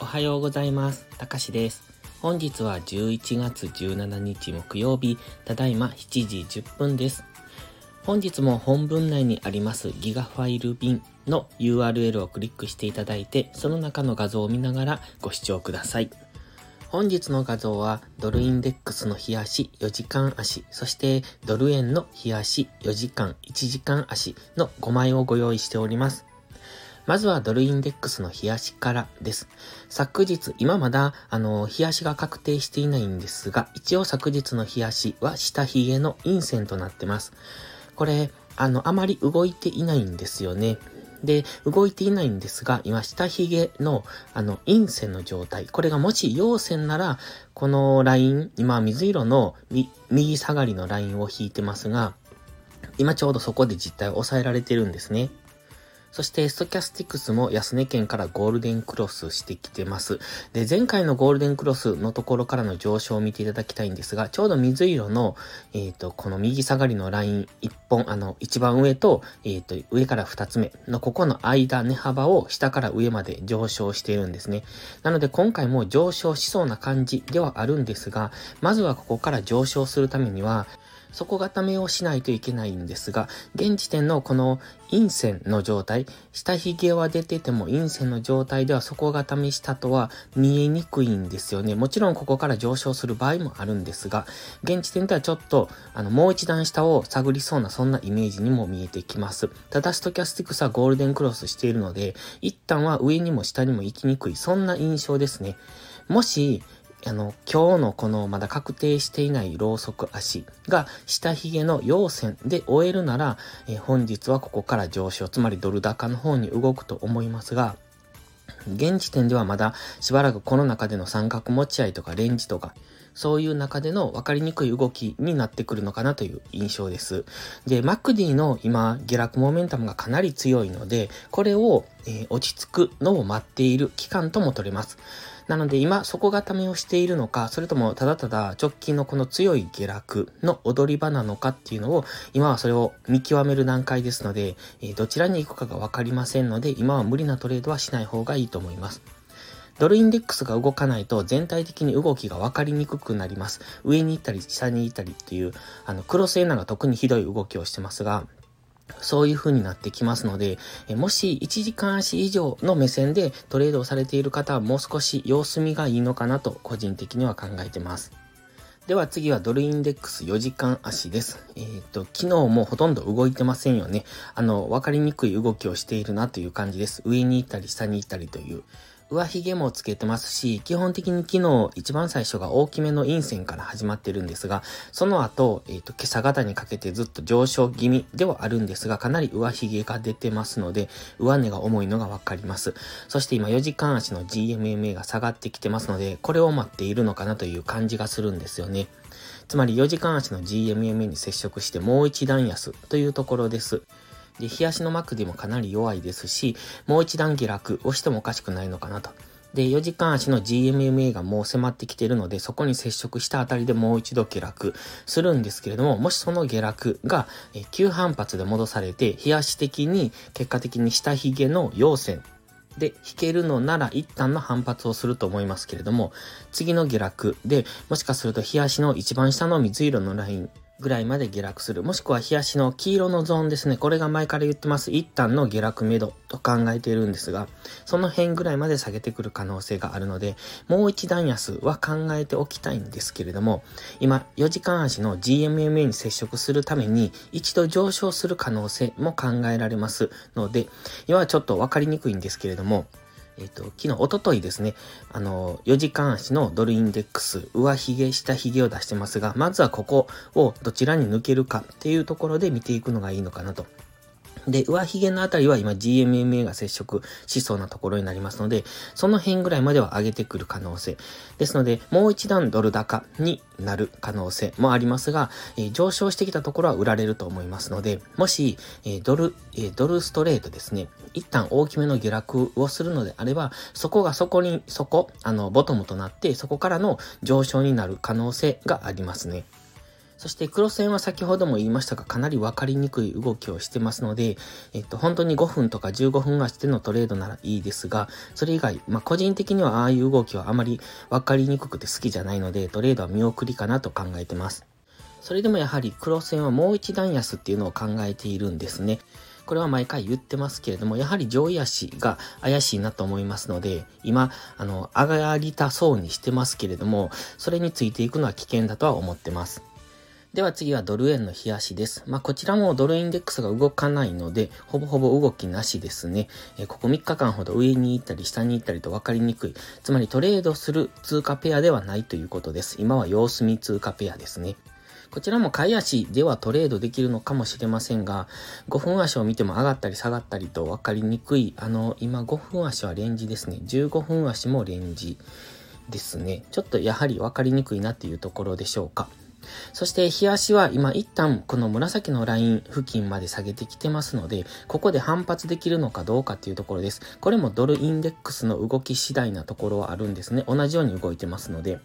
おはようございます。たかしです。本日は11月17日木曜日、ただいま7時10分です。本日も本文内にありますギガファイル便の URL をクリックしていただいて、その中の画像を見ながらご視聴ください。本日の画像はドルインデックスの日足4時間足、そしてドル円の日足4時間1時間足の5枚をご用意しております。まずはドルインデックスの日足からです。昨日、今まだ、あの、日足が確定していないんですが、一応昨日の日足は下髭の陰線となってます。これ、あの、あまり動いていないんですよね。で、動いていないんですが、今、下髭の、あの、陰線の状態。これがもし陽線なら、このライン、今、水色の右下がりのラインを引いてますが、今ちょうどそこで実態を抑えられてるんですね。そして、ストキャスティクスも安値県からゴールデンクロスしてきてます。で、前回のゴールデンクロスのところからの上昇を見ていただきたいんですが、ちょうど水色の、えっ、ー、と、この右下がりのライン1本、あの、一番上と、えっ、ー、と、上から2つ目のここの間、値幅を下から上まで上昇しているんですね。なので、今回も上昇しそうな感じではあるんですが、まずはここから上昇するためには、底固めをしないといけないんですが、現時点のこの陰線の状態、下髭は出てても陰線の状態では底固めしたとは見えにくいんですよね。もちろんここから上昇する場合もあるんですが、現時点ではちょっと、あの、もう一段下を探りそうなそんなイメージにも見えてきます。ただストキャスティクスはゴールデンクロスしているので、一旦は上にも下にも行きにくい、そんな印象ですね。もし、あの、今日のこのまだ確定していないろうそく足が下髭の陽線で終えるなら、え本日はここから上昇、つまりドル高の方に動くと思いますが、現時点ではまだしばらくこの中での三角持ち合いとかレンジとか、そういう中での分かりにくい動きになってくるのかなという印象です。で、マクディの今、下落モメンタムがかなり強いので、これを、えー、落ち着くのを待っている期間とも取れます。なので今、底固めをしているのか、それともただただ直近のこの強い下落の踊り場なのかっていうのを、今はそれを見極める段階ですので、どちらに行くかがわかりませんので、今は無理なトレードはしない方がいいと思います。ドルインデックスが動かないと全体的に動きが分かりにくくなります。上に行ったり下に行ったりっていう、あの、クロスエナが特にひどい動きをしてますが、そういう風になってきますので、もし1時間足以上の目線でトレードをされている方はもう少し様子見がいいのかなと個人的には考えてます。では次はドルインデックス4時間足です。えっ、ー、と、昨日もほとんど動いてませんよね。あの、わかりにくい動きをしているなという感じです。上に行ったり下に行ったりという。上髭もつけてますし、基本的に昨日一番最初が大きめの陰線から始まってるんですが、その後、えっ、ー、と、今朝方にかけてずっと上昇気味ではあるんですが、かなり上髭が出てますので、上値が重いのがわかります。そして今4時間足の GMMA が下がってきてますので、これを待っているのかなという感じがするんですよね。つまり4時間足の GMMA に接触してもう一段安というところです。で、日足のマクディもかなり弱いですし、もう一段下落をしてもおかしくないのかなと。で、4時間足の GMMA がもう迫ってきているので、そこに接触したあたりでもう一度下落するんですけれども、もしその下落が、急反発で戻されて、日足的に、結果的に下髭の陽線で引けるのなら一旦の反発をすると思いますけれども、次の下落で、もしかすると日足の一番下の水色のラインぐらいまで下落する。もしくは日足の黄色のゾーンですね。これが前から言ってます。一旦の下落目処と考えているんですが、その辺ぐらいまで下げてくる可能性があるので、もう一段安は考えておきたいんですけれども、今、4時間足の GMMA に接触するために、一度上昇する可能性も考えられますので、今はちょっとわかりにくいんですけれども、えっ、ー、と、昨日、おとといですね、あの、4時間足のドルインデックス、上髭、下髭を出してますが、まずはここをどちらに抜けるかっていうところで見ていくのがいいのかなとで、上髭のあたりは今 GMMA が接触しそうなところになりますので、その辺ぐらいまでは上げてくる可能性。ですので、もう一段ドル高になる可能性もありますが、えー、上昇してきたところは売られると思いますので、もし、えー、ドル、えー、ドルストレートですね、一旦大きめの下落をするのであれば、そこがそこに、そこ、あの、ボトムとなって、そこからの上昇になる可能性がありますね。そして黒線は先ほども言いましたが、かなりわかりにくい動きをしてますので、えっと、本当に5分とか15分足でのトレードならいいですが、それ以外、まあ、個人的にはああいう動きはあまりわかりにくくて好きじゃないので、トレードは見送りかなと考えてます。それでもやはり黒線はもう一段安っていうのを考えているんですね。これは毎回言ってますけれども、やはり上位足が怪しいなと思いますので、今、あの、上がりたそうにしてますけれども、それについていくのは危険だとは思ってます。では次はドル円の冷やしです。まあ、こちらもドルインデックスが動かないので、ほぼほぼ動きなしですね。えー、ここ3日間ほど上に行ったり下に行ったりと分かりにくい。つまりトレードする通貨ペアではないということです。今は様子見通貨ペアですね。こちらも買い足ではトレードできるのかもしれませんが、5分足を見ても上がったり下がったりと分かりにくい。あの、今5分足はレンジですね。15分足もレンジですね。ちょっとやはり分かりにくいなっていうところでしょうか。そして、日足は今一旦この紫のライン付近まで下げてきてますので、ここで反発できるのかどうかっていうところです。これもドルインデックスの動き次第なところはあるんですね。同じように動いてますので。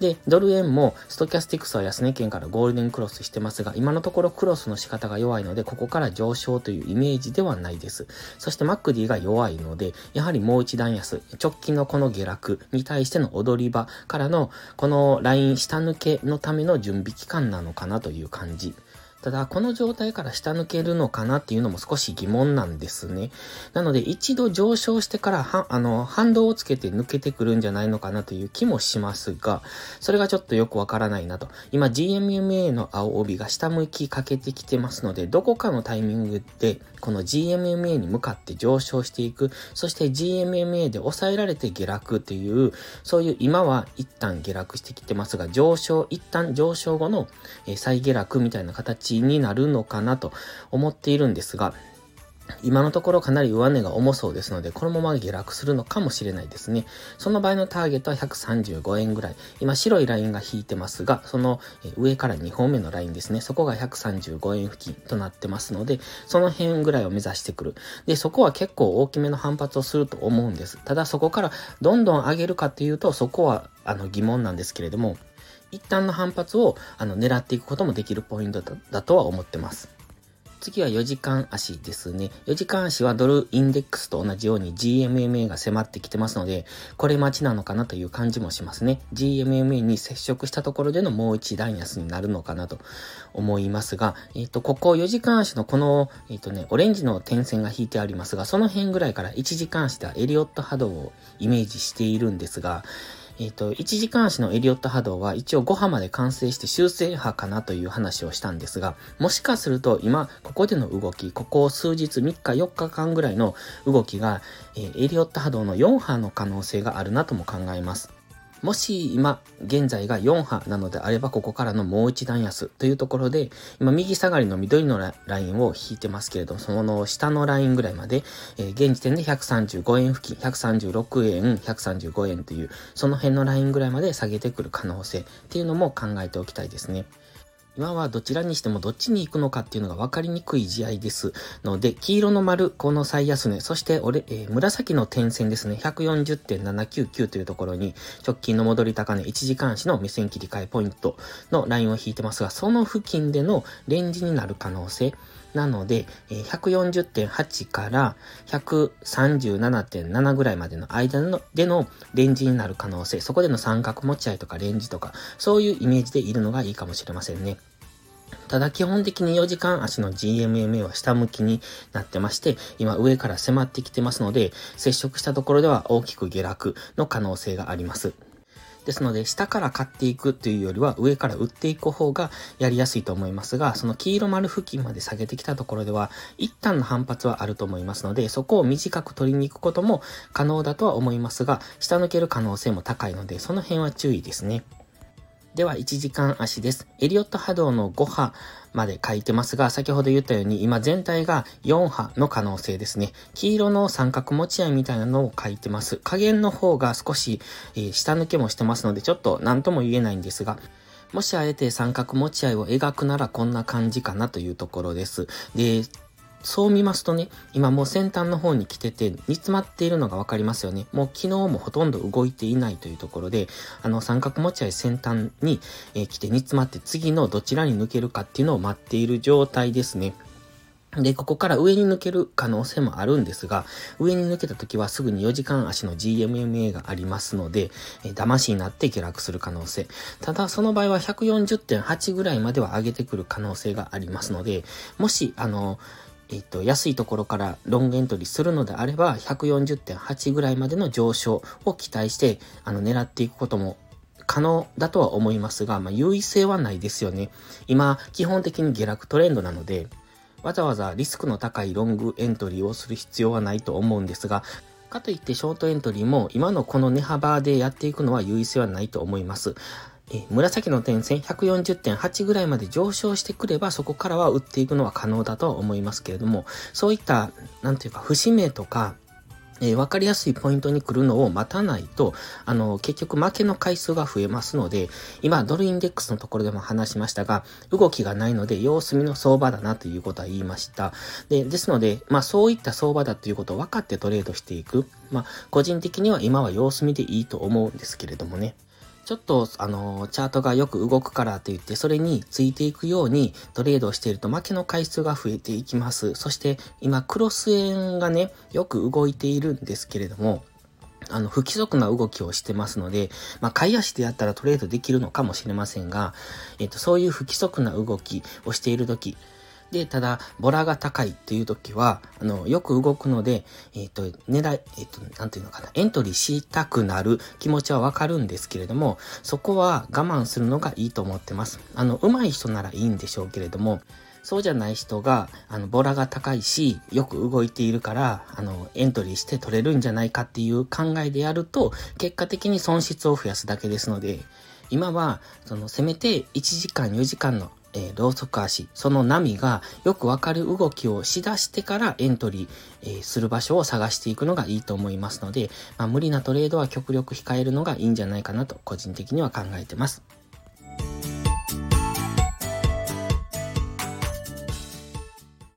で、ドル円もストキャスティクスは安値圏からゴールデンクロスしてますが、今のところクロスの仕方が弱いので、ここから上昇というイメージではないです。そしてマックディが弱いので、やはりもう一段安、直近のこの下落に対しての踊り場からの、このライン下抜けのための準備期間なのかなという感じただ、この状態から下抜けるのかなっていうのも少し疑問なんですね。なので、一度上昇してから、は、あの、反動をつけて抜けてくるんじゃないのかなという気もしますが、それがちょっとよくわからないなと。今、GMMA の青帯が下向きかけてきてますので、どこかのタイミングで、この GMMA に向かって上昇していく、そして GMMA で抑えられて下落という、そういう今は一旦下落してきてますが、上昇、一旦上昇後の、再下落みたいな形になるのかなと思っているんですが、今のところかなり上値が重そうですので、このまま下落するのかもしれないですね。その場合のターゲットは135円ぐらい。今白いラインが引いてますが、その上から2本目のラインですね。そこが135円付近となってますので、その辺ぐらいを目指してくる。で、そこは結構大きめの反発をすると思うんです。ただそこからどんどん上げるかっていうと、そこはあの疑問なんですけれども、一旦の反発をあの狙っていくこともできるポイントだだとは思ってます。次は4時間足ですね。4時間足はドルインデックスと同じように GMMA が迫ってきてますので、これ待ちなのかなという感じもしますね。GMMA に接触したところでのもう一段安になるのかなと思いますが、えっ、ー、と、ここ4時間足のこの、えっ、ー、とね、オレンジの点線が引いてありますが、その辺ぐらいから1時間足ではエリオット波動をイメージしているんですが、えっ、ー、と、1時間足のエリオット波動は一応5波まで完成して修正波かなという話をしたんですが、もしかすると今、ここでの動き、ここ数日3日4日間ぐらいの動きが、えー、エリオット波動の4波の可能性があるなとも考えます。もし今、現在が4波なのであれば、ここからのもう一段安というところで、今右下がりの緑のラインを引いてますけれど、その下のラインぐらいまで、えー、現時点で135円付近、136円、135円という、その辺のラインぐらいまで下げてくる可能性っていうのも考えておきたいですね。今はどちらにしてもどっちに行くのかっていうのが分かりにくい試合です。ので、黄色の丸、この最安値、そして俺、えー、紫の点線ですね、140.799というところに、直近の戻り高値、1時間足の目線切り替えポイントのラインを引いてますが、その付近でのレンジになる可能性、なので、140.8から137.7ぐらいまでの間のでのレンジになる可能性、そこでの三角持ち合いとかレンジとか、そういうイメージでいるのがいいかもしれませんね。ただ基本的に4時間足の GMMA は下向きになってまして、今上から迫ってきてますので、接触したところでは大きく下落の可能性があります。ですので、下から買っていくというよりは、上から売っていく方がやりやすいと思いますが、その黄色丸付近まで下げてきたところでは、一旦の反発はあると思いますので、そこを短く取りに行くことも可能だとは思いますが、下抜ける可能性も高いので、その辺は注意ですね。では、1時間足です。エリオット波動の5波まで書いてますが、先ほど言ったように、今全体が4波の可能性ですね。黄色の三角持ち合いみたいなのを書いてます。加減の方が少し、えー、下抜けもしてますので、ちょっと何とも言えないんですが、もしあえて三角持ち合いを描くならこんな感じかなというところです。で、そう見ますとね、今もう先端の方に来てて煮詰まっているのがわかりますよね。もう昨日もほとんど動いていないというところで、あの三角持ち合い先端に、えー、来て煮詰まって次のどちらに抜けるかっていうのを待っている状態ですね。で、ここから上に抜ける可能性もあるんですが、上に抜けた時はすぐに4時間足の GMMA がありますので、え、騙しになって下落する可能性。ただ、その場合は140.8ぐらいまでは上げてくる可能性がありますので、もし、あの、えっと、安いところからロングエントリーするのであれば、140.8ぐらいまでの上昇を期待して、あの、狙っていくことも可能だとは思いますが、まあ、優位性はないですよね。今、基本的に下落トレンドなので、わざわざリスクの高いロングエントリーをする必要はないと思うんですが、かといってショートエントリーも今のこの値幅でやっていくのは優位性はないと思います。紫の点線140.8ぐらいまで上昇してくればそこからは売っていくのは可能だとは思いますけれども、そういった、なんていうか、節目とか、えー、わかりやすいポイントに来るのを待たないと、あの、結局負けの回数が増えますので、今、ドルインデックスのところでも話しましたが、動きがないので、様子見の相場だなということは言いました。で、ですので、まあ、そういった相場だということを分かってトレードしていく。まあ、個人的には今は様子見でいいと思うんですけれどもね。ちょっと、あの、チャートがよく動くからといって、それについていくようにトレードをしていると負けの回数が増えていきます。そして、今、クロス円がね、よく動いているんですけれども、あの、不規則な動きをしてますので、まあ、買い足でやったらトレードできるのかもしれませんが、えっ、と、そういう不規則な動きをしているとき、で、ただ、ボラが高いっていう時は、あの、よく動くので、えっ、ー、と、狙い、えっ、ー、と、なんていうのかな、エントリーしたくなる気持ちはわかるんですけれども、そこは我慢するのがいいと思ってます。あの、上手い人ならいいんでしょうけれども、そうじゃない人が、あの、ボラが高いし、よく動いているから、あの、エントリーして取れるんじゃないかっていう考えでやると、結果的に損失を増やすだけですので、今は、その、せめて1時間、4時間のえー、ローソク足、その波がよくわかる動きをしだしてからエントリー、えー、する場所を探していくのがいいと思いますので、まあ、無理なトレードは極力控えるのがいいんじゃないかなと個人的には考えてます。